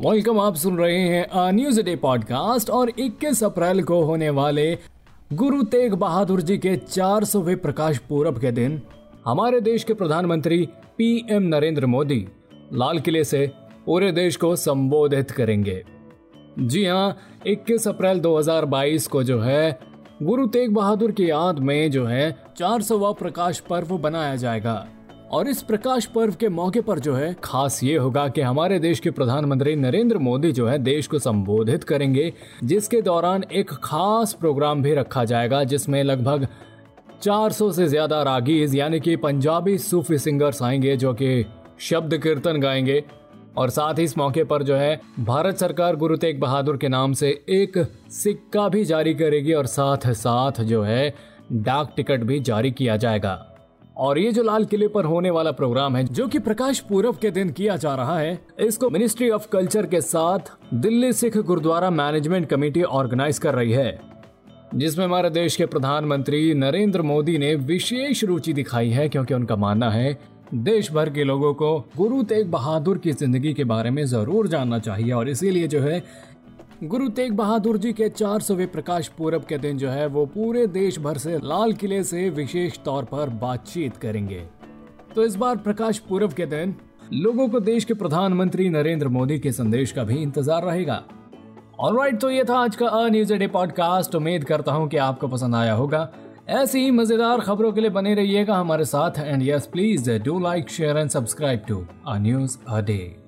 Welcome, आप सुन रहे हैं न्यूज़ डे पॉडकास्ट और 21 अप्रैल को होने वाले गुरु तेग बहादुर जी के 400वें प्रकाश पूरब के दिन हमारे देश के प्रधानमंत्री पीएम नरेंद्र मोदी लाल किले से पूरे देश को संबोधित करेंगे। जी हाँ 21 अप्रैल 2022 को जो है, गुरु तेग बहादुर की याद में जो है 400वां प्रकाश पर्व बनाया जाएगा। और इस प्रकाश पर्व के मौके पर जो है, खास ये होगा कि हमारे देश के प्रधानमंत्री नरेंद्र मोदी जो है, देश को संबोधित करेंगे, जिसके दौरान एक खास प्रोग्राम भी रखा जाएगा, जिसमें लगभग 400 से ज़्यादा रागीज, यानी कि पंजाबी सूफी सिंगर्स आएँगे, जो कि शब्द कीर्तन गाएँगे। और साथ ही इस मौके पर जो है, भारत सरकार गुरु तेग बहादुर के नाम से एक सिक्का भी जारी करेगी, और साथ साथ जो है, डाक टिकट भी जारी किया जाएगा। और ये जो लाल किले पर होने वाला प्रोग्राम है, जो कि प्रकाश पूरब के दिन किया जा रहा है, इसको मिनिस्ट्री ऑफ़ कल्चर के साथ Delhi Sikh Gurdwara management committee organize कर रही है, जिसमें हमारे देश के प्रधानमंत्री नरेंद्र मोदी ने विशेष रुचि दिखाई है, क्योंकि उनका मानना है देश भर के लोगों को गुरु तेग बहादुर की ज़िंदगी के बारे में ज़रूर जानना चाहिए, और इसीलिए जो है गुरु तेग बहादुर जी के चार सौवे प्रकाश पूरब के दिन जो है, वो पूरे देश भर से लाल किले से विशेष तौर पर बातचीत करेंगे। तो इस बार प्रकाश पूरब के दिन, लोगों को देश के प्रधानमंत्री नरेंद्र मोदी के संदेश का भी इंतज़ार रहेगा। ऑलराइट तो ये था आज का न्यूज़ डे पॉडकास्ट उम्मीद करता हूँ कि आपको पसंद आया होगा। ऐसी ही मज़ेदार खबरों के लिए बने रहिएगा हमारे साथ। And yes please do like share and subscribe to a news a day